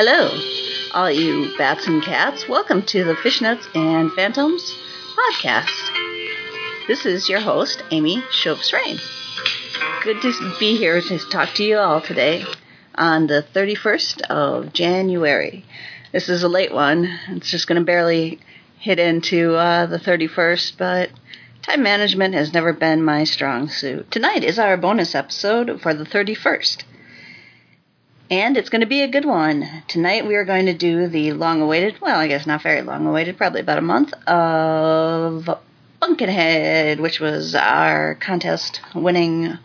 Hello, all you bats and cats. Welcome to the Fishnets and Phantoms podcast. This is your host, Amy Shopes Rain. Good to be here to talk to you all today on the 31st of January. This is a late one. It's just going to barely hit into uh, the 31st, but time management has never been my strong suit. Tonight is our bonus episode for the 31st. And it's going to be a good one. Tonight we are going to do the long awaited, well, I guess not very long awaited, probably about a month, of Pumpkinhead, which was our contest winning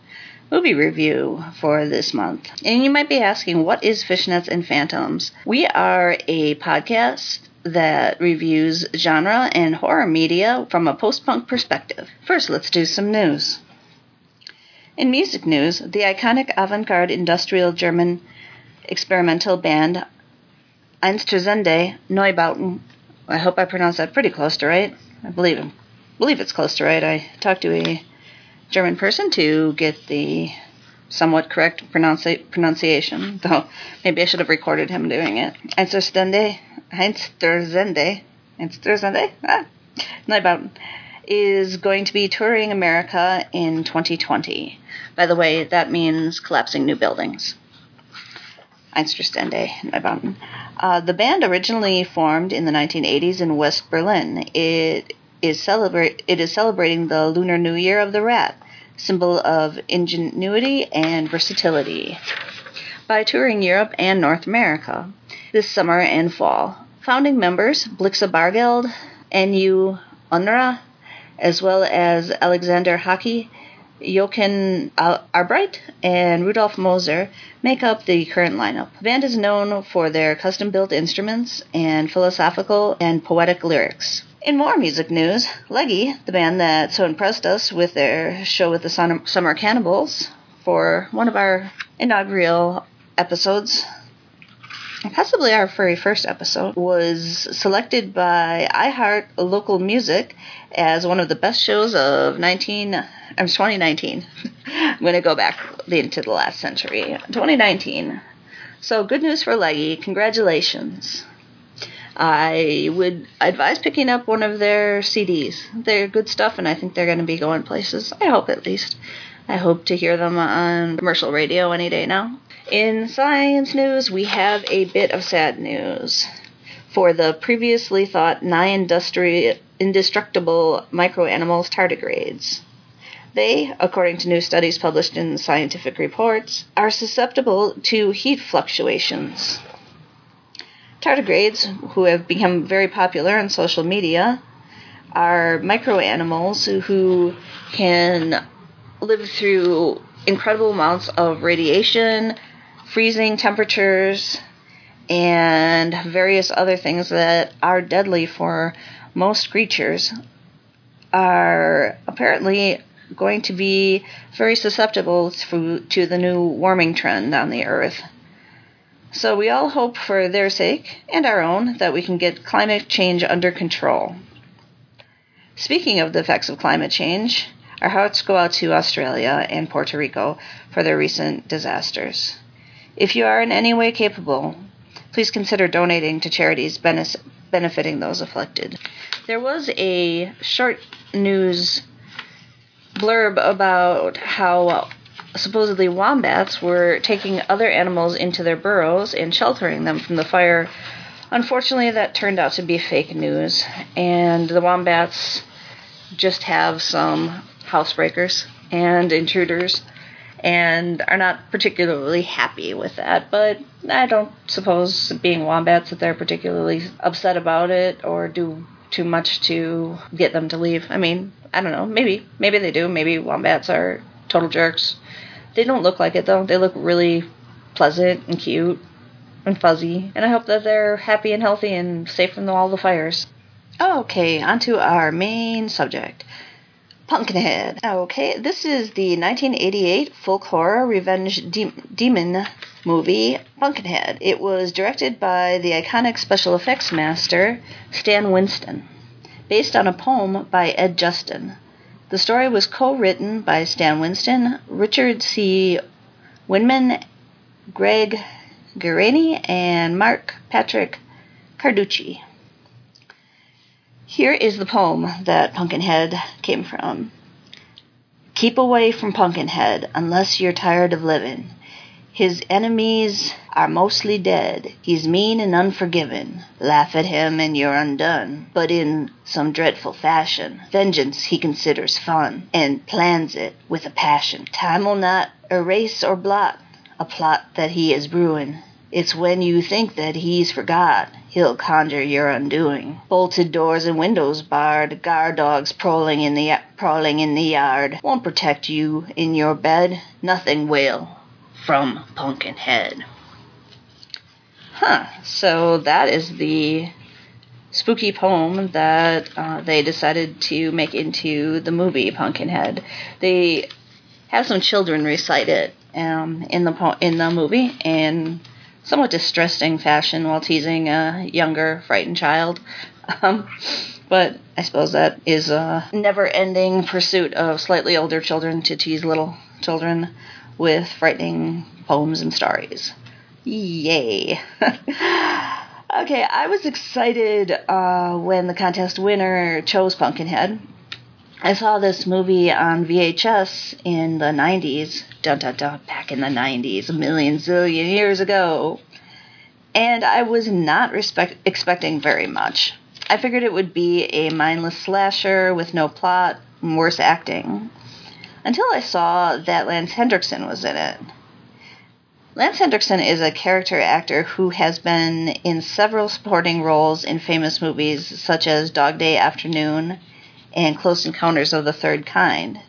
movie review for this month. And you might be asking, what is Fishnets and Phantoms? We are a podcast that reviews genre and horror media from a post punk perspective. First, let's do some news. In music news, the iconic avant garde industrial German experimental band Einstürzende Neubauten. I hope I pronounced that pretty close to right. I believe believe it's close to right. I talked to a German person to get the somewhat correct pronunci- pronunciation, though maybe I should have recorded him doing it. Einstürzende Einstürzende Einstürzende ah, Neubauten is going to be touring America in 2020. By the way, that means collapsing new buildings. Einstürzende Neubauten. Uh, the band originally formed in the 1980s in West Berlin. It is celebrate it is celebrating the Lunar New Year of the rat, symbol of ingenuity and versatility, by touring Europe and North America this summer and fall. Founding members Blixa Bargeld, N.U. Unruh, as well as Alexander Hacke, Jochen Arbeit, and Rudolf Moser make up the current lineup. The band is known for their custom built instruments and philosophical and poetic lyrics. In more music news, Leggy, the band that so impressed us with their show with the Summer Cannibals for one of our inaugural episodes, possibly our very first episode, was selected by iHeart Local Music as one of the best shows of 19, I'm 2019. I'm going to go back into the last century. 2019. So good news for Leggy. Congratulations. I would advise picking up one of their CDs. They're good stuff, and I think they're going to be going places. I hope at least. I hope to hear them on commercial radio any day now. In science news, we have a bit of sad news. For the previously thought nigh indestructible microanimals tardigrades. They, according to new studies published in scientific reports, are susceptible to heat fluctuations. Tardigrades, who have become very popular on social media, are microanimals who can live through incredible amounts of radiation, freezing temperatures, and various other things that are deadly for most creatures, are apparently going to be very susceptible to, to the new warming trend on the Earth. So we all hope for their sake and our own that we can get climate change under control. Speaking of the effects of climate change, our hearts go out to Australia and Puerto Rico for their recent disasters. If you are in any way capable, please consider donating to charities benefiting those afflicted. There was a short news blurb about how uh, supposedly wombats were taking other animals into their burrows and sheltering them from the fire. Unfortunately, that turned out to be fake news, and the wombats just have some housebreakers and intruders and are not particularly happy with that. But I don't suppose, being wombats, that they're particularly upset about it or do too much to get them to leave. I mean, I don't know. Maybe, maybe they do. Maybe wombats are total jerks. They don't look like it though. They look really pleasant and cute and fuzzy. And I hope that they're happy and healthy and safe from all the fires. Okay, on to our main subject. Pumpkinhead. Okay, this is the 1988 folk horror revenge de- demon movie, Pumpkinhead. It was directed by the iconic special effects master, Stan Winston, based on a poem by Ed Justin. The story was co written by Stan Winston, Richard C. Weinman, Greg Gerani and Mark Patrick Carducci. Here is the poem that Pumpkinhead came from. Keep away from Pumpkinhead unless you're tired of living. His enemies are mostly dead. He's mean and unforgiving. Laugh at him and you're undone. But in some dreadful fashion, vengeance he considers fun and plans it with a passion. Time will not erase or blot a plot that he is brewing. It's when you think that he's forgot, he'll conjure your undoing. Bolted doors and windows barred, guard dogs prowling in the prowling in the yard won't protect you in your bed. Nothing will from Pumpkinhead. Huh. So that is the spooky poem that uh, they decided to make into the movie Pumpkinhead. They have some children recite it um, in the po- in the movie, and somewhat distressing fashion while teasing a younger, frightened child. Um, but I suppose that is a never ending pursuit of slightly older children to tease little children with frightening poems and stories. Yay! okay, I was excited uh, when the contest winner chose Pumpkinhead I saw this movie on VHS in the 90s, dun, dun, dun, back in the 90s, a million zillion years ago. And I was not respect- expecting very much. I figured it would be a mindless slasher with no plot worse acting. Until I saw that Lance Henriksen was in it. Lance Henriksen is a character actor who has been in several supporting roles in famous movies such as Dog Day Afternoon and Close Encounters of the Third Kind.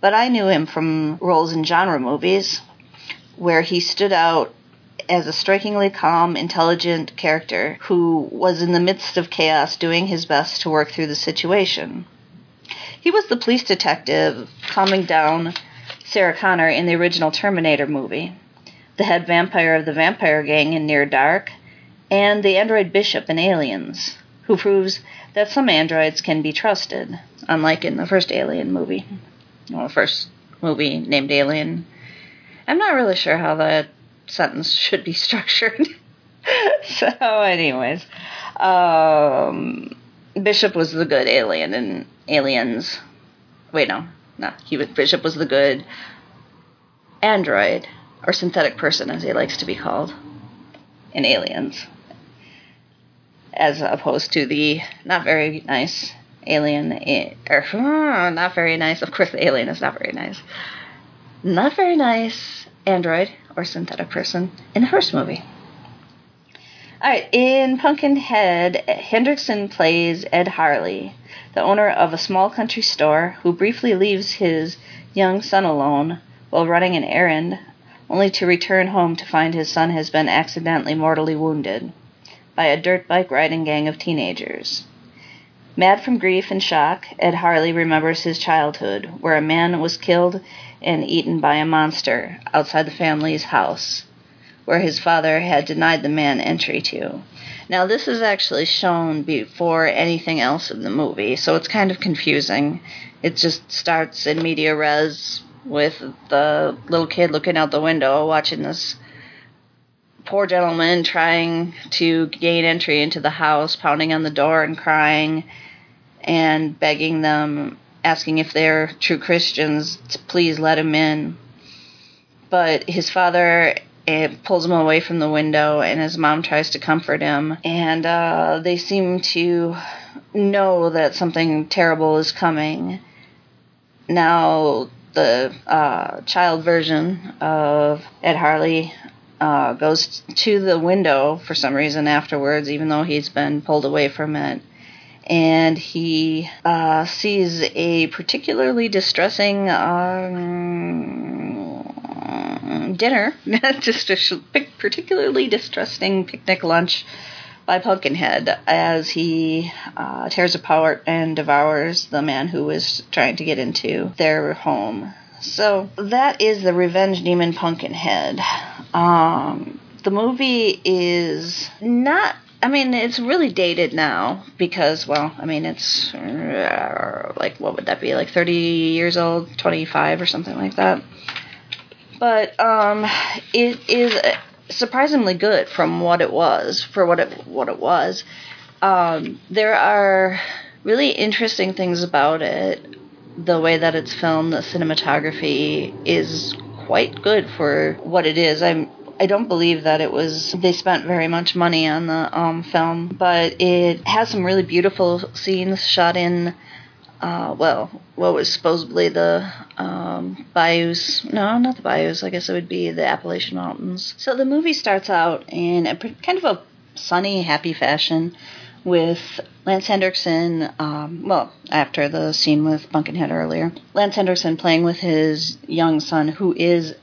But I knew him from roles in genre movies, where he stood out as a strikingly calm, intelligent character who was in the midst of chaos doing his best to work through the situation. He was the police detective calming down Sarah Connor in the original Terminator movie, the head vampire of the vampire gang in Near Dark, and the android bishop in Aliens, who proves that some androids can be trusted, unlike in the first Alien movie. Well, the first movie named Alien. I'm not really sure how that sentence should be structured. so, anyways, um, Bishop was the good alien in Aliens. Wait, no, no. He was, Bishop was the good android or synthetic person, as he likes to be called, in Aliens as opposed to the not very nice alien, or uh, not very nice. Of course, the alien is not very nice. Not very nice android or synthetic person in the first movie. Alright, in Pumpkinhead, Hendrickson plays Ed Harley, the owner of a small country store who briefly leaves his young son alone while running an errand, only to return home to find his son has been accidentally mortally wounded by a dirt bike riding gang of teenagers. Mad from grief and shock, Ed Harley remembers his childhood, where a man was killed and eaten by a monster outside the family's house, where his father had denied the man entry to. Now, this is actually shown before anything else in the movie, so it's kind of confusing. It just starts in media res with the little kid looking out the window watching this poor gentleman trying to gain entry into the house, pounding on the door and crying and begging them, asking if they're true Christians to please let him in. But his father eh, pulls him away from the window, and his mom tries to comfort him. And uh, they seem to know that something terrible is coming. Now, the uh, child version of Ed Harley uh, goes to the window for some reason afterwards, even though he's been pulled away from it. And he uh, sees a particularly distressing um, dinner, just a particularly distressing picnic lunch by Pumpkinhead as he uh, tears apart and devours the man who was trying to get into their home. So that is the Revenge Demon Pumpkinhead. Um, the movie is not. I mean, it's really dated now because, well, I mean, it's uh, like what would that be? Like 30 years old, 25 or something like that. But um, it is surprisingly good from what it was for what it what it was. Um, there are really interesting things about it. The way that it's filmed, the cinematography is quite good for what it is. I'm I don't believe that it was they spent very much money on the um, film, but it has some really beautiful scenes shot in uh, well, what was supposedly the um, bayous. No, not the bayous. I guess it would be the Appalachian Mountains. So the movie starts out in a kind of a sunny, happy fashion with Lance Henriksen, um, well, after the scene with Pumpkinhead earlier, Lance Henriksen playing with his young son, who is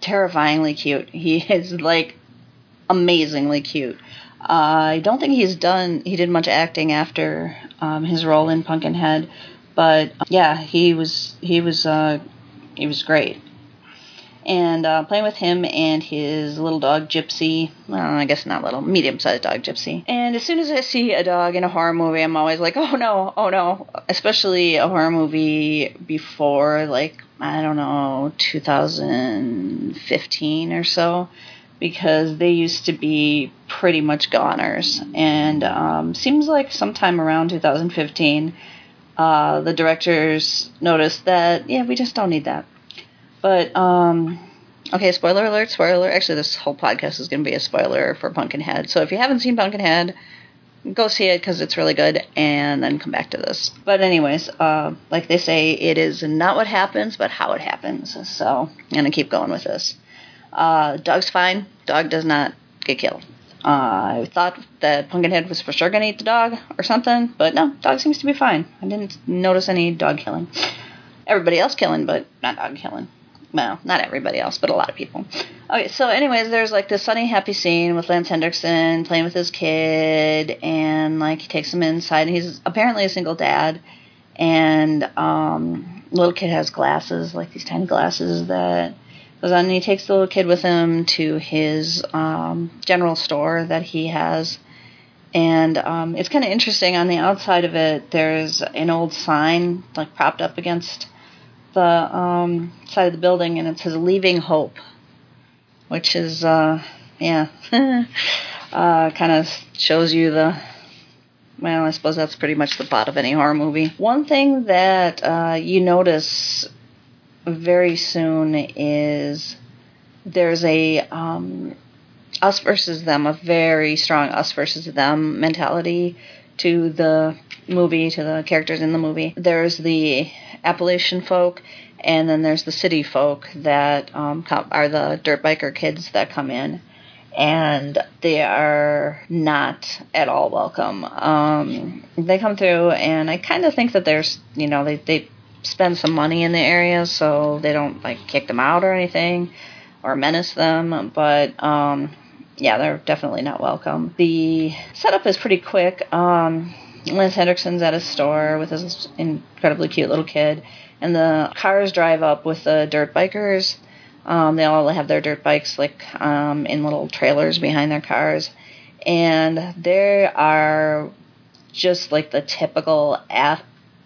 terrifyingly cute. He is like amazingly cute. I don't think he's done. He did much acting after um, his role in Pumpkinhead, but yeah, he was he was uh, he was great. And uh, playing with him and his little dog Gypsy. Well, I guess not little, medium-sized dog Gypsy. And as soon as I see a dog in a horror movie, I'm always like, oh no, oh no. Especially a horror movie before like I don't know 2015 or so because they used to be pretty much goners. And um, seems like sometime around 2015, uh, the directors noticed that, yeah, we just don't need that. But, um, okay, spoiler alert, spoiler. Actually, this whole podcast is going to be a spoiler for Pumpkinhead. So if you haven't seen Pumpkinhead, go see it because it's really good and then come back to this. But, anyways, uh, like they say, it is not what happens, but how it happens. So I'm going to keep going with this. Uh, dog's fine. Dog does not get killed. Uh, I thought that Pumpkinhead was for sure gonna eat the dog or something, but no, dog seems to be fine. I didn't notice any dog killing. Everybody else killing, but not dog killing. Well, not everybody else, but a lot of people. Okay, so anyways, there's like this sunny, happy scene with Lance Henriksen playing with his kid, and like he takes him inside, and he's apparently a single dad, and um, little kid has glasses, like these tiny glasses that goes on and he takes the little kid with him to his um, general store that he has. And um, it's kind of interesting. On the outside of it, there's an old sign like propped up against the um, side of the building, and it says "Leaving Hope," which is uh, yeah, uh, kind of shows you the. Well, I suppose that's pretty much the plot of any horror movie. One thing that uh, you notice very soon is there's a um, us versus them, a very strong us versus them mentality to the movie, to the characters in the movie. There's the Appalachian folk, and then there's the city folk that um, are the dirt biker kids that come in. And they are not at all welcome. Um, they come through, and I kind of think that there's, you know, they, they spend some money in the area so they don't like kick them out or anything or menace them. But um, yeah, they're definitely not welcome. The setup is pretty quick. Um, Lance Henriksen's at a store with his incredibly cute little kid, and the cars drive up with the dirt bikers. Um, they all have their dirt bikes like um, in little trailers behind their cars, and they are just like the typical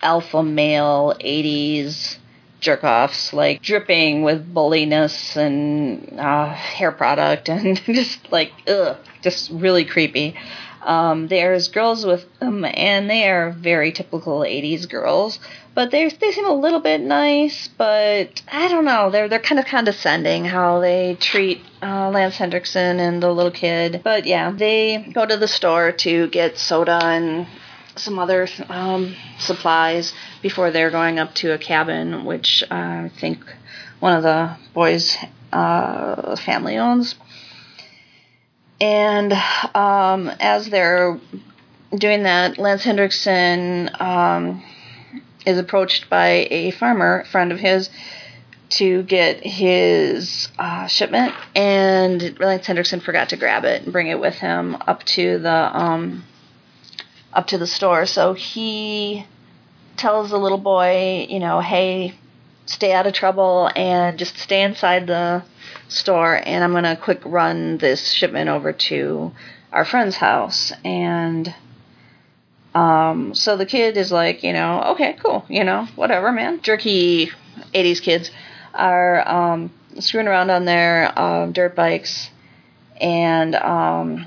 alpha male 80s jerk offs, like dripping with bulliness and uh, hair product and just like, ugh, just really creepy. Um, there's girls with them, and they are very typical 80s girls, but they they seem a little bit nice, but I don't know. They're they're kind of condescending how they treat uh, Lance Hendrickson and the little kid. But yeah, they go to the store to get soda and some other um, supplies before they're going up to a cabin, which I think one of the boys' uh, family owns. And um, as they're doing that, Lance Hendrickson um, is approached by a farmer friend of his to get his uh, shipment, and Lance Hendrickson forgot to grab it and bring it with him up to the um, up to the store. So he tells the little boy, you know, hey, stay out of trouble and just stay inside the store, and I'm going to quick run this shipment over to our friend's house. And um, so the kid is like, you know, okay, cool, you know, whatever, man. Jerky 80s kids are um, screwing around on their uh, dirt bikes and um,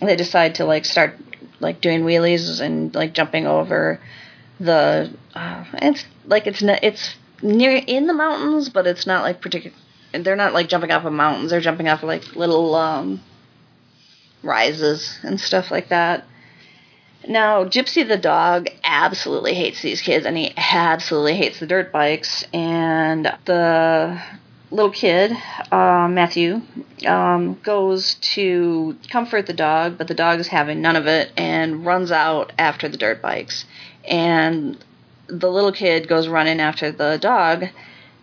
they decide to like start like doing wheelies and like jumping over the. Uh, it's like it's not it's near in the mountains, but it's not like particular. They're not like jumping off of mountains. They're jumping off of like little um, rises and stuff like that. Now, Gypsy the dog absolutely hates these kids, and he absolutely hates the dirt bikes. And the little kid, uh, Matthew, um, goes to comfort the dog, but the dog is having none of it and runs out after the dirt bikes. And the little kid goes running after the dog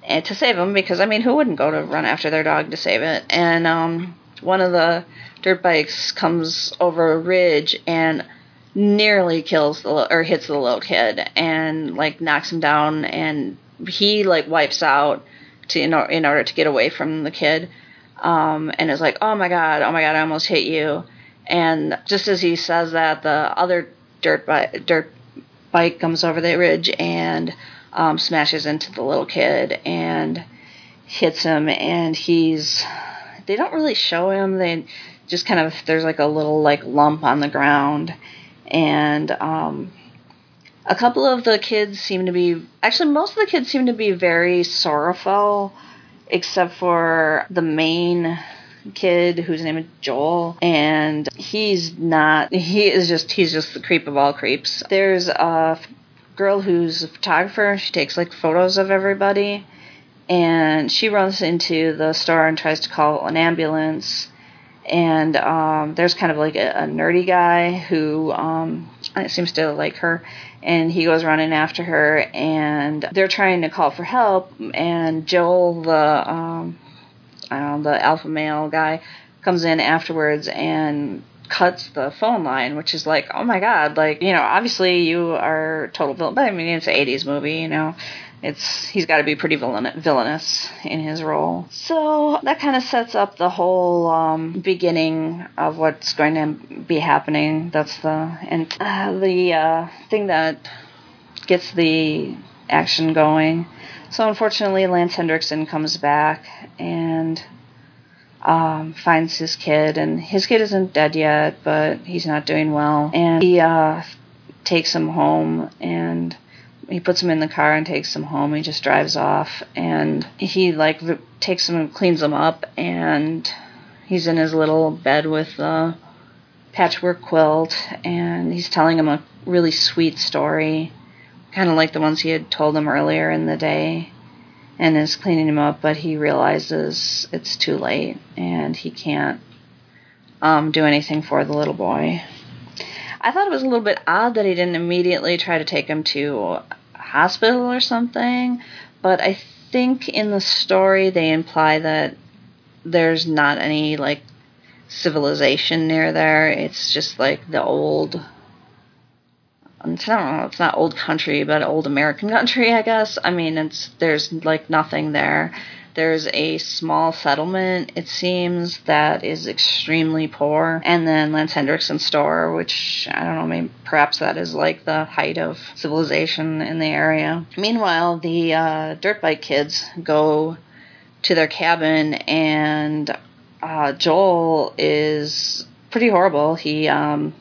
and to save him because I mean, who wouldn't go to run after their dog to save it? And um, one of the dirt bikes comes over a ridge and nearly kills the or hits the little kid and like knocks him down and he like wipes out to in, in order to get away from the kid. Um, and is like oh my god oh my god I almost hit you. And just as he says that the other dirt bike dirt bike comes over the ridge and um, smashes into the little kid and hits him. And he's they don't really show him. They just kind of there's like a little like lump on the ground. And um, a couple of the kids seem to be actually most of the kids seem to be very sorrowful except for the main kid whose name is Joel and he's not he is just he's just the creep of all creeps. There's a girl who's a photographer, she takes like photos of everybody and she runs into the store and tries to call an ambulance and um, there's kind of like a, a nerdy guy who um, seems to like her, and he goes running after her, and they're trying to call for help, and Joel, the um, I don't know, the alpha male guy, comes in afterwards and cuts the phone line, which is like, oh my god, like you know, obviously you are total villain, but I mean it's an '80s movie, you know it's he's got to be pretty villain, villainous in his role. So that kind of sets up the whole um, beginning of what's going to be happening. That's the and uh, the uh, thing that gets the action going. So unfortunately, Lance Hendrickson comes back and um, finds his kid, and his kid isn't dead yet, but he's not doing well, and he uh, takes him home and he puts him in the car and takes him home. He just drives off and he like takes him and cleans him up and he's in his little bed with a patchwork quilt and he's telling him a really sweet story, kind of like the ones he had told him earlier in the day. And is cleaning him up, but he realizes it's too late and he can't um, do anything for the little boy. I thought it was a little bit odd that he didn't immediately try to take him to a hospital or something, but I think in the story they imply that there's not any like civilization near there. It's just like the old it's not know, it's not old country, but old American country, I guess. I mean, it's there's like nothing there. There's a small settlement, it seems, that is extremely poor. And then Lance Hendrickson's store, which I don't know, maybe perhaps that is like the height of civilization in the area. Meanwhile, the uh, dirt bike kids go to their cabin, and uh, Joel is pretty horrible. He um,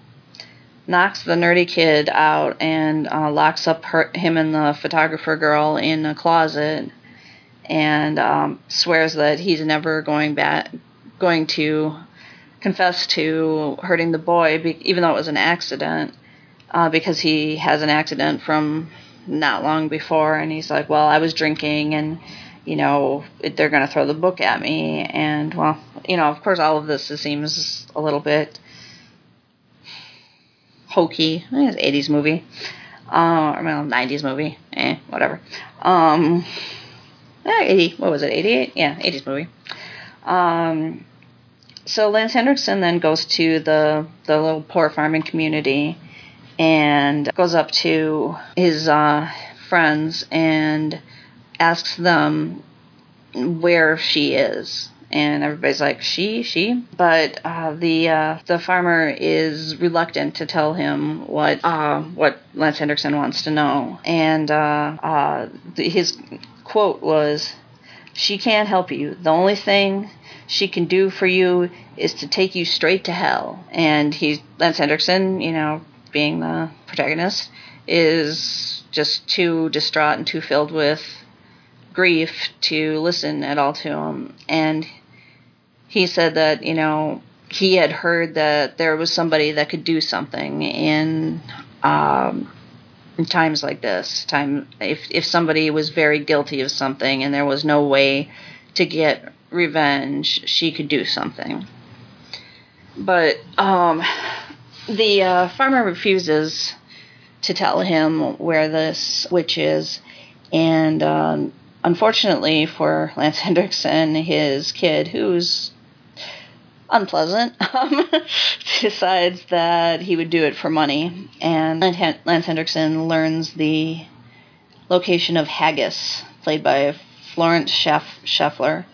knocks the nerdy kid out and uh, locks up her, him and the photographer girl in a closet and um, swears that he's never going back, going to confess to hurting the boy, be- even though it was an accident, uh, because he has an accident from not long before, and he's like, "Well, I was drinking, and you know they're going to throw the book at me," and well, you know, of course, all of this seems a little bit hokey. I think it's an 80s movie. Uh, or well, 90s movie. Eh, whatever. Um, 80, what was it, 88? Yeah, 80s movie. Um, so Lance Hendrickson then goes to the, the little poor farming community and goes up to his uh, friends and asks them where she is. And everybody's like, she, she. But uh, the uh, the farmer is reluctant to tell him what uh, what Lance Hendrickson wants to know. And uh, uh, his quote was, she can't help you. The only thing she can do for you is to take you straight to hell. And he, Lance Henriksen, you know, being the protagonist, is just too distraught and too filled with grief to listen at all to him. And he said that, you know, he had heard that there was somebody that could do something in um, in times like this. Time if if somebody was very guilty of something and there was no way to get revenge, she could do something. But um, the uh, farmer refuses to tell him where this witch is, and um, unfortunately for Lance Henriksen, his kid, who's unpleasant, um, decides that he would do it for money. And Lance Hendrickson learns the location of Haggis, played by Florence Schauffler,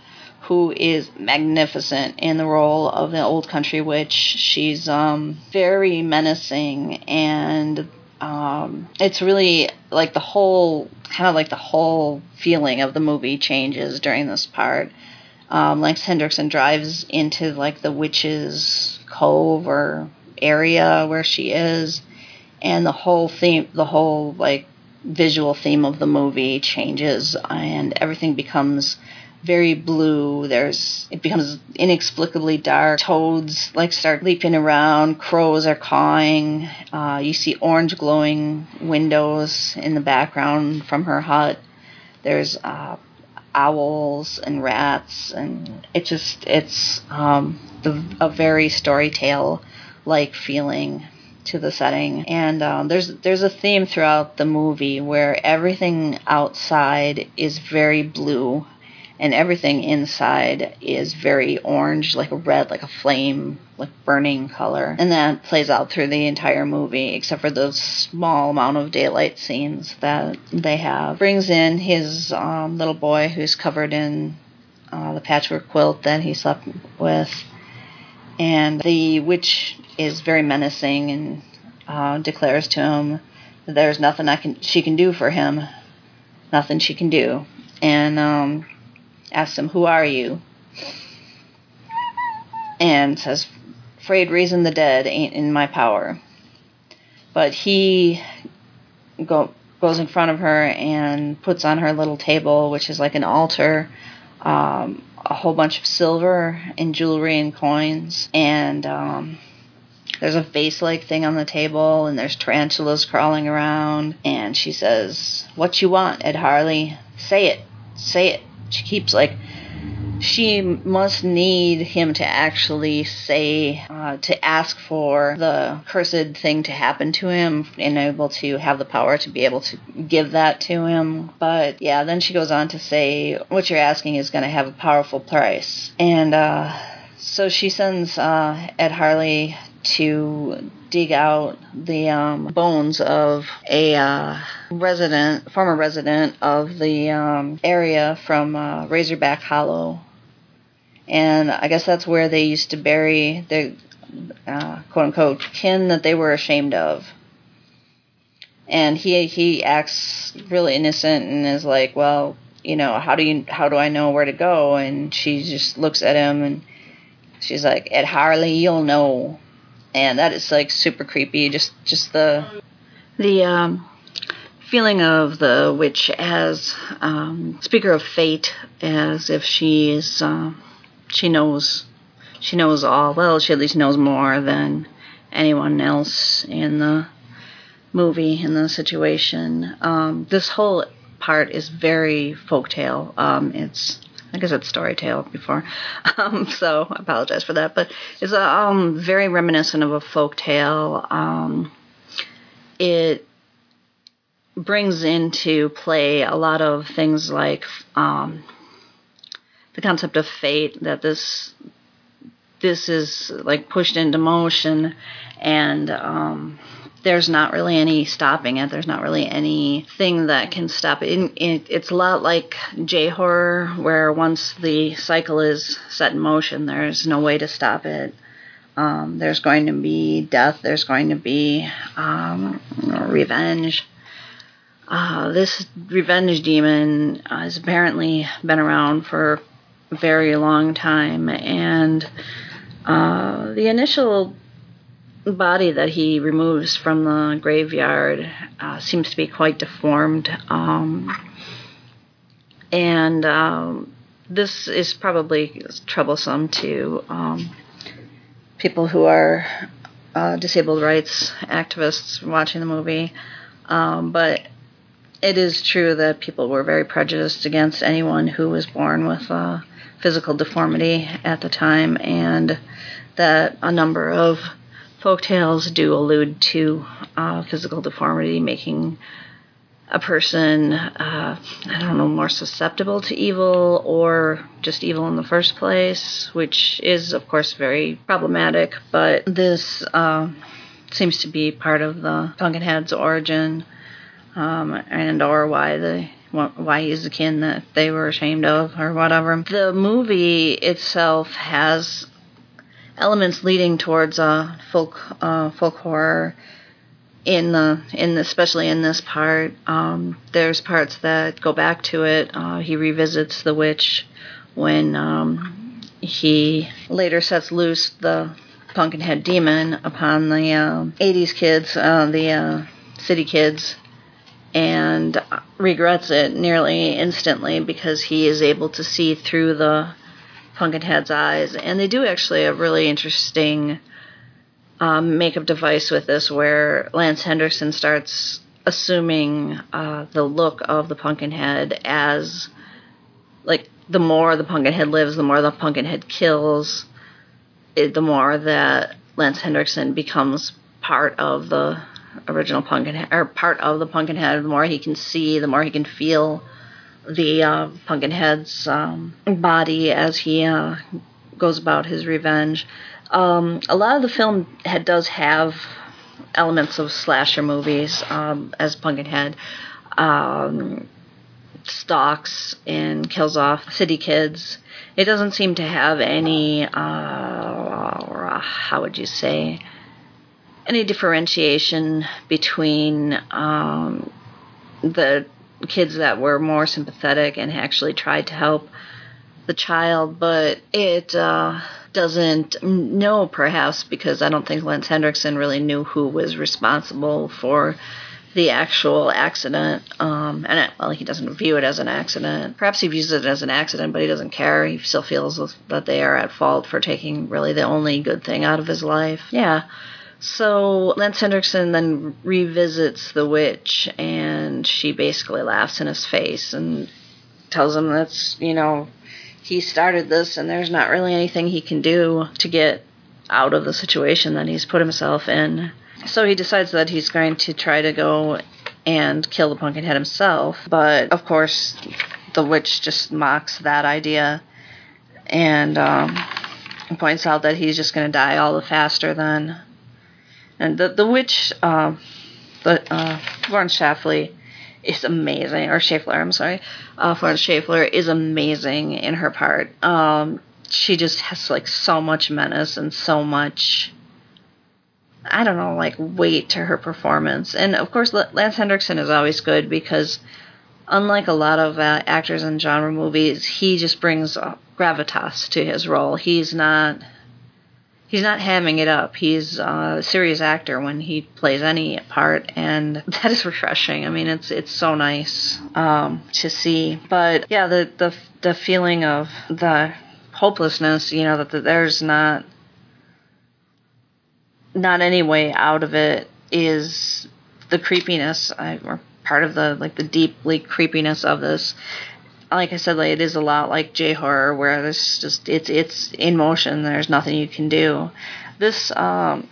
who is magnificent in the role of the old country witch. She's um, very menacing and um, it's really like the whole kind of like the whole feeling of the movie changes during this part um, Lance Henriksen drives into like the witch's cove or area where she is, and the whole theme, the whole like visual theme of the movie changes, and everything becomes very blue. There's it becomes inexplicably dark. Toads like start leaping around. Crows are cawing. Uh, you see orange glowing windows in the background from her hut. There's uh, owls and rats, and it just it's um, the, a very story tale like feeling to the setting. And um, there's there's a theme throughout the movie where everything outside is very blue and everything inside is very orange, like a red, like a flame, like burning color. And that plays out through the entire movie, except for those small amount of daylight scenes that they have. Brings in his um, little boy who's covered in uh, the patchwork quilt that he slept with. And the witch is very menacing and uh, declares to him that there's nothing I can she can do for him, nothing she can do. And um, asks him, Who are you? And says, Afraid raising the dead ain't in my power. But he go, goes in front of her and puts on her little table, which is like an altar, um, a whole bunch of silver and jewelry and coins. And um, there's a vase like thing on the table, and there's tarantulas crawling around. And she says, What you want, Ed Harley? Say it. Say it she keeps like she must need him to actually say, uh, to ask for the cursed thing to happen to him and able to have the power to be able to give that to him. But yeah, then she goes on to say, what you're asking is going to have a powerful price. And, uh, so she sends uh, Ed Harley to dig out the um, bones of a uh, resident, former resident of the um, area from uh, Razorback Hollow, and I guess that's where they used to bury the uh, quote unquote kin that they were ashamed of. And he he acts really innocent and is like, well, you know, how do you how do I know where to go? And she just looks at him and she's like, Ed Harley, you'll know and that is like super creepy. Just just the the um, feeling of the witch as um, speaker of fate, as if she is uh, she knows she knows all. Well, she at least knows more than anyone else in the movie in the situation. Um, this whole part is very folktale. Um, it's I guess it's story tale before, um, so I apologize for that. But it's a, um, very reminiscent of a folk tale. Um, it brings into play a lot of things like um, the concept of fate that this this is like pushed into motion and um, there's not really any stopping it. There's not really anything that can stop it. it it's a lot like J horror, where once the cycle is set in motion, there's no way to stop it. Um, there's going to be death. There's going to be um, revenge. uh, this revenge demon has apparently been around for a very long time, and uh, the initial body that he removes from the graveyard uh, seems to be quite deformed. Um, and um, this is probably troublesome to um, people who are uh, disabled rights activists watching the movie. Um, but it is true that people were very prejudiced against anyone who was born with a physical deformity at the time, and that a number of folk tales do allude to uh, physical deformity making a person, uh, I don't know, more susceptible to evil or just evil in the first place, which is, of course, very problematic. But this uh, seems to be part of the Pumpkinhead's origin, um, and or why the why he's the kin that they were ashamed of or whatever. The movie itself has elements leading towards uh, folk uh, folk horror in the in the, especially in this part. Um, there's parts that go back to it. Uh, he revisits the witch when um, he later sets loose the Pumpkinhead demon upon the uh, 80s kids, uh, the uh, city kids, and regrets it nearly instantly because he is able to see through the Pumpkinhead's eyes. And they do actually a really interesting um, makeup device with this where Lance Henriksen starts assuming uh, the look of the Pumpkinhead as like the more the Pumpkinhead lives, the more the Pumpkinhead kills, it, the more that Lance Henriksen becomes part of the original Pumpkinhead or part of the Pumpkinhead. The more he can see, the more he can feel the uh, Pumpkinhead's um, body as he uh, goes about his revenge. Um, a lot of the film had, does have elements of slasher movies, um, as Pumpkinhead um, stalks and kills off city kids. It doesn't seem to have any, uh, how would you say, any differentiation between um, the kids that were more sympathetic and actually tried to help the child, but it uh, doesn't know, perhaps because I don't think Lance Hendrickson really knew who was responsible for the actual accident. Um, and it, well, he doesn't view it as an accident. Perhaps he views it as an accident, but he doesn't care. He still feels that they are at fault for taking really the only good thing out of his life. Yeah. So Lance Hendrickson then revisits the witch, and she basically laughs in his face and tells him that's you know he started this, and there's not really anything he can do to get out of the situation that he's put himself in. So he decides that he's going to try to go and kill the Pumpkinhead himself, but of course the witch just mocks that idea and um, points out that he's just going to die all the faster then. And the the witch, uh, the uh, Florence Schlafly is amazing, or Schauffler, I'm sorry, uh, Florence Schauffler is amazing in her part. Um, she just has like so much menace and so much. I don't know, like weight to her performance. And of course, Lance Henriksen is always good because, unlike a lot of uh, actors in genre movies, he just brings gravitas to his role. He's not he's not hamming it up. He's a serious actor when he plays any part, and that is refreshing. I mean, it's it's so nice um, to see. But yeah, the the the feeling of the hopelessness, you know, that the, there's not not any way out of it is the creepiness. I, or part of the like the deeply creepiness of this like I said, like, it is a lot like J horror, where it's just it's it's in motion. There's nothing you can do. This um,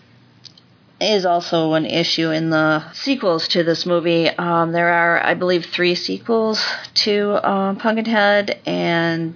is also an issue in the sequels to this movie. Um, there are, I believe, three sequels to um, Pumpkinhead, and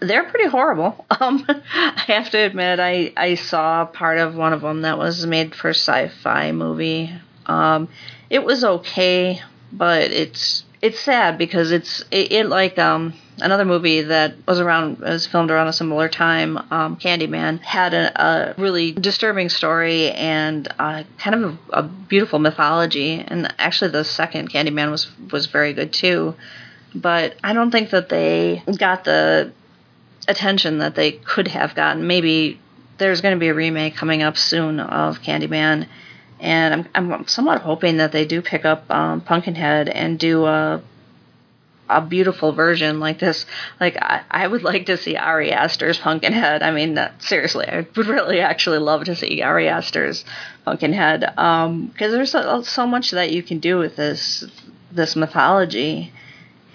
they're pretty horrible. Um, I have to admit, I I saw part of one of them that was made for sci-fi movie. Um, it was okay, but it's it's sad because it's it, it like um another movie that was around was filmed around a similar time um candyman had a, a really disturbing story and uh, kind of a, a beautiful mythology. And actually the second candyman was was very good too. But i don't think that they got the attention that they could have gotten. Maybe there's going to be a remake coming up soon of candyman and I'm, I'm somewhat hoping that they do pick up um, Pumpkinhead and do a a beautiful version like this. Like I, I would like to see Ari Aster's Pumpkinhead. I mean, that, seriously, I would really actually love to see Ari Aster's Pumpkinhead because um, there's so, so much that you can do with this this mythology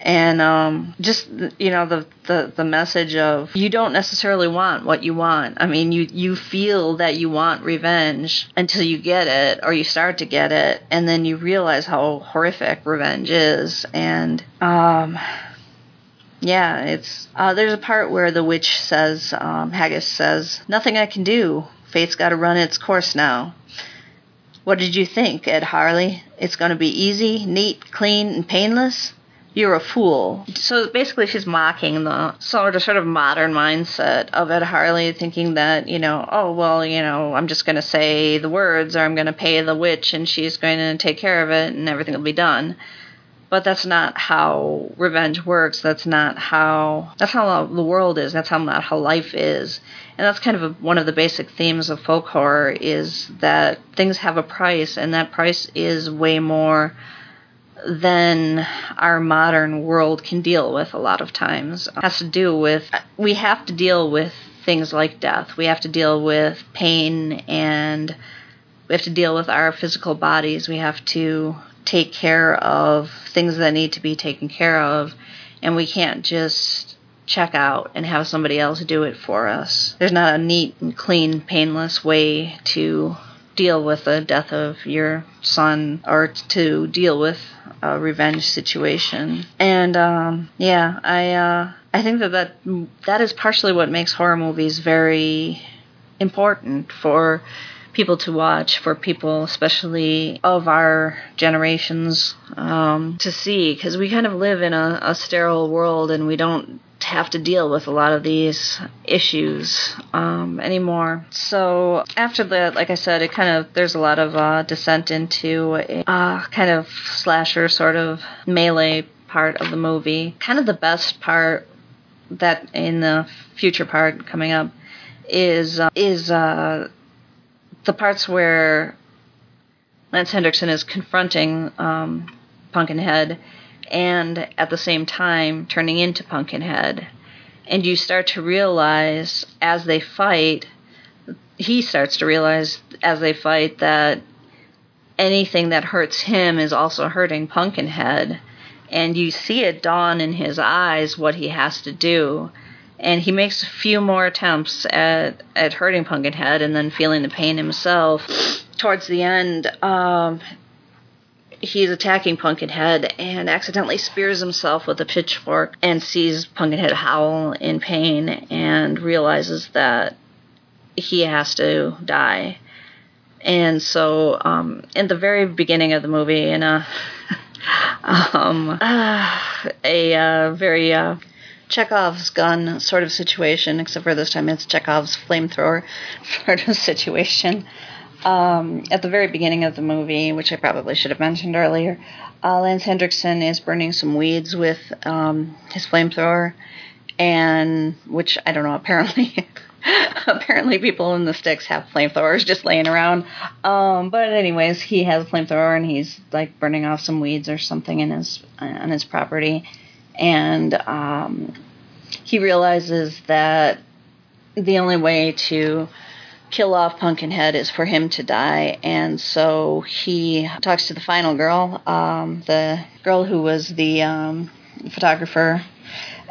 and um, just you know the, the the message of you don't necessarily want what you want. I mean, you you feel that you want revenge until you get it or you start to get it, and then you realize how horrific revenge is. And um, yeah, it's uh, there's a part where the witch says, um, Haggis says, "Nothing I can do. Fate's got to run its course now." What did you think, Ed Harley? It's going to be easy, neat, clean, and painless? You're a fool. So basically, she's mocking the sort of sort of modern mindset of Ed Harley, thinking that you know, oh well, you know, I'm just going to say the words, or I'm going to pay the witch, and she's going to take care of it, and everything will be done. But that's not how revenge works. That's not how that's how the world is. That's how not how life is. And that's kind of a, one of the basic themes of folk horror is that things have a price, and that price is way more than our modern world can deal with a lot of times. It has to do with we have to deal with things like death. We have to deal with pain and we have to deal with our physical bodies. We have to take care of things that need to be taken care of and we can't just check out and have somebody else do it for us. There's not a neat and clean, painless way to deal with the death of your son or to deal with a revenge situation. And um, yeah, I uh, I think that, that that is partially what makes horror movies very important for people to watch, for people especially of our generations um, to see, because we kind of live in a, a sterile world and we don't have to deal with a lot of these issues um, anymore. So after that, like I said, it kind of there's a lot of uh, descent into a uh, kind of slasher sort of melee part of the movie. Kind of the best part that in the future part coming up is uh, is uh, the parts where Lance Henriksen is confronting um, Pumpkinhead and at the same time turning into Pumpkinhead. And you start to realize as they fight, he starts to realize as they fight that anything that hurts him is also hurting Pumpkinhead. And you see it dawn in his eyes what he has to do. And he makes a few more attempts at, at hurting Pumpkinhead and then feeling the pain himself. Towards the end, um, he's attacking Pumpkinhead and accidentally spears himself with a pitchfork and sees Pumpkinhead howl in pain and realizes that he has to die. And so, um, in the very beginning of the movie, in a um, uh, a uh, very uh, Chekhov's gun sort of situation, except for this time it's Chekhov's flamethrower sort of situation um, at the very beginning of the movie, which I probably should have mentioned earlier, uh, Lance Henriksen is burning some weeds with um, his flamethrower, and which I don't know. Apparently, apparently people in the sticks have flamethrowers just laying around. Um, but anyways, he has a flamethrower and he's like burning off some weeds or something in his on his property, and um, he realizes that the only way to kill off Pumpkinhead is for him to die, and so he talks to the final girl, um, the girl who was the um, photographer.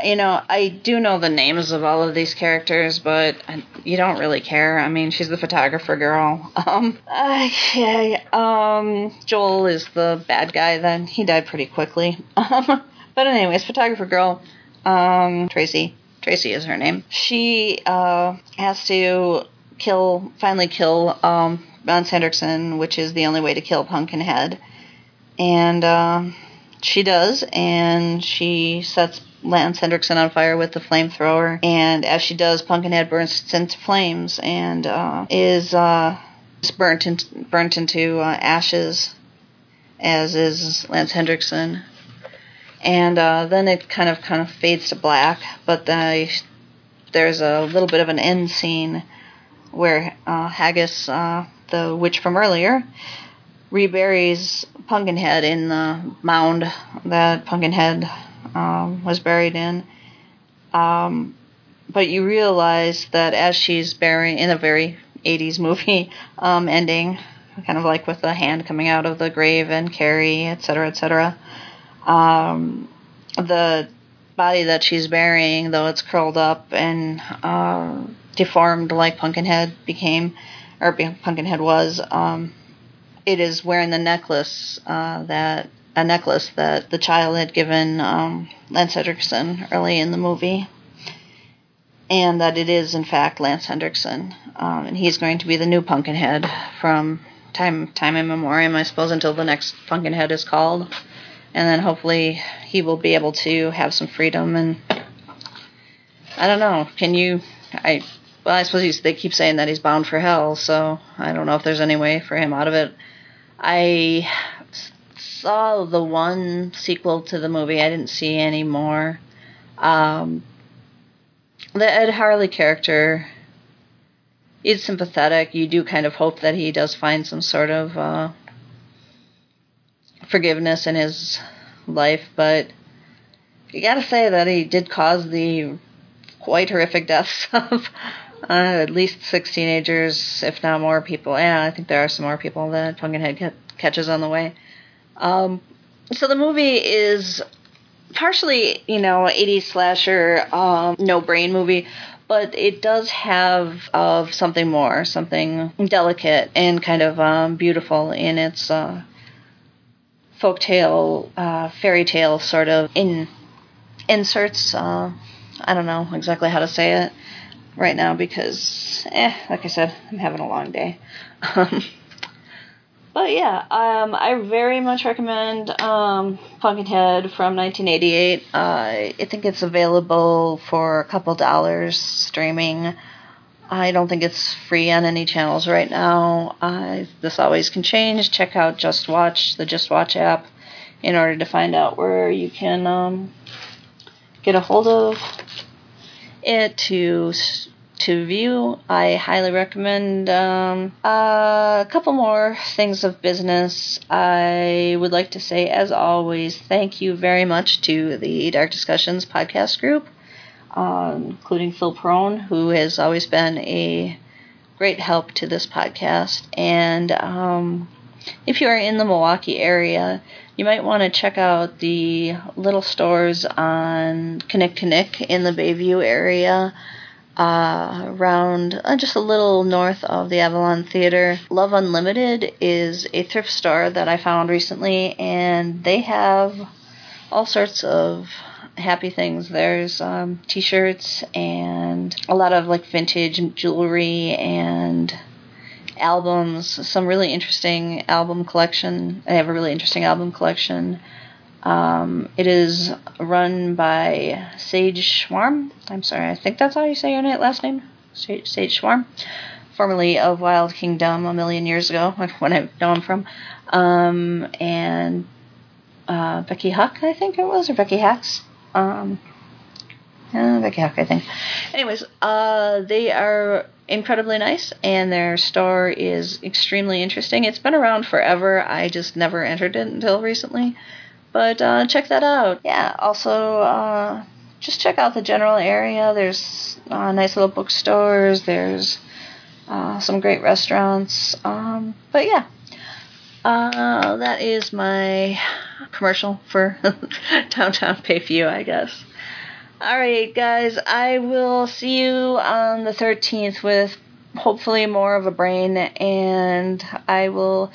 You know, I do know the names of all of these characters, but you don't really care. I mean, she's the photographer girl. Um, uh, yeah, um, Joel is the bad guy. Then he died pretty quickly. Um, but anyways, photographer girl, um, Tracy. Tracy is her name. She uh, has to kill, finally kill um, Lance Henriksen, which is the only way to kill Pumpkinhead. And uh, she does, and she sets Lance Henriksen on fire with the flamethrower. And as she does, Pumpkinhead bursts into flames and uh, is uh, burnt, in, burnt into uh, ashes, as is Lance Henriksen. And uh, then it kind of kind of fades to black, but the, there's a little bit of an end scene where uh, Haggis, uh, the witch from earlier, reburies Pumpkinhead in the mound that Pumpkinhead um, was buried in. Um, but you realize that as she's burying in a very 80s movie um, ending, kind of like with the hand coming out of the grave and Carrie, etc., etc. Um, the body that she's burying, though it's curled up and uh, deformed like Pumpkinhead became, or Pumpkinhead was, um, it is wearing the necklace uh, that a necklace that the child had given um, Lance Henriksen early in the movie, and that it is in fact Lance Henriksen, um, and he's going to be the new Pumpkinhead from time time immemorial, I suppose, until the next Pumpkinhead is called, and then hopefully he will be able to have some freedom and I don't know. Can you? I well, I suppose they keep saying that he's bound for hell, so I don't know if there's any way for him out of it. I saw the one sequel to the movie. I didn't see any more. Um, the Ed Harley character is sympathetic. You do kind of hope that he does find some sort of uh, forgiveness in his life, but you gotta say that he did cause the quite horrific deaths of uh, at least six teenagers, if not more people. Yeah, I think there are some more people that Pumpkinhead catches on the way. Um, so the movie is partially, you know, 80s slasher, um, no brain movie, but it does have of something more, something delicate and kind of um, beautiful in its uh, folktale, uh, fairy tale sort of in inserts. Uh, I don't know exactly how to say it right now because, eh, like I said, I'm having a long day. Um, but yeah, um, I very much recommend um, Pumpkinhead from 1988. Uh, I think it's available for a couple dollars streaming. I don't think it's free on any channels right now. Uh, this always can change. Check out Just Watch, the Just Watch app, in order to find out where you can um, get a hold of it to to view. I highly recommend um, a couple more things of business. I would like to say, as always, thank you very much to the Dark Discussions podcast group, um, including Phil Perone, who has always been a great help to this podcast. And um, if you are in the Milwaukee area, you might want to check out the little stores on Kinnickinnic in the Bayview area uh, around uh, just a little north of the Avalon Theater. Love Unlimited is a thrift store that I found recently, and they have all sorts of happy things. There's um, t-shirts and a lot of like vintage jewelry and albums. Some really interesting album collection. I have a really interesting album collection. Um, it is run by Sage Schwarm. I'm sorry, I think that's how you say your last name, Sage, Sage Schwarm, formerly of Wild Kingdom a million years ago, when I know him from. Um, and uh, Becky Huck, I think it was, or Becky Hacks. Um, uh, Becky Huck, I think. Anyways, uh, they are incredibly nice, and their store is extremely interesting. It's been around forever. I just never entered it until recently. But uh, check that out. Yeah, also, uh, just check out the general area. There's uh, nice little bookstores, there's uh, some great restaurants. Um, but yeah, uh, that is my commercial for Downtown Bayview, I guess. Alright, guys, I will see you on the 13th with hopefully more of a brain, and I will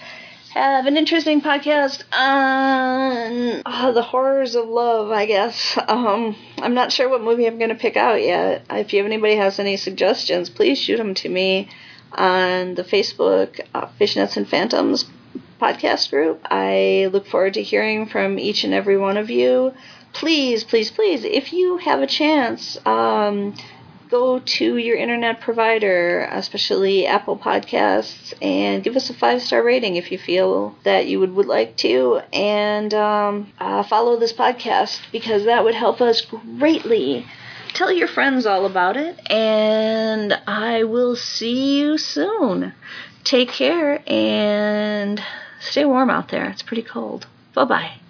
have an interesting podcast on uh, the horrors of love, I guess. Um, I'm not sure what movie I'm going to pick out yet. If you, anybody has any suggestions, please shoot them to me on the Facebook uh, Fishnets and Phantoms podcast group. I look forward to hearing from each and every one of you. Please, please, please, if you have a chance, um, go to your internet provider, especially Apple Podcasts, and give us a five star rating if you feel that you would, would like to, and um, uh, follow this podcast because that would help us greatly. Tell your friends all about it, and I will see you soon. Take care and stay warm out there. It's pretty cold. Bye bye.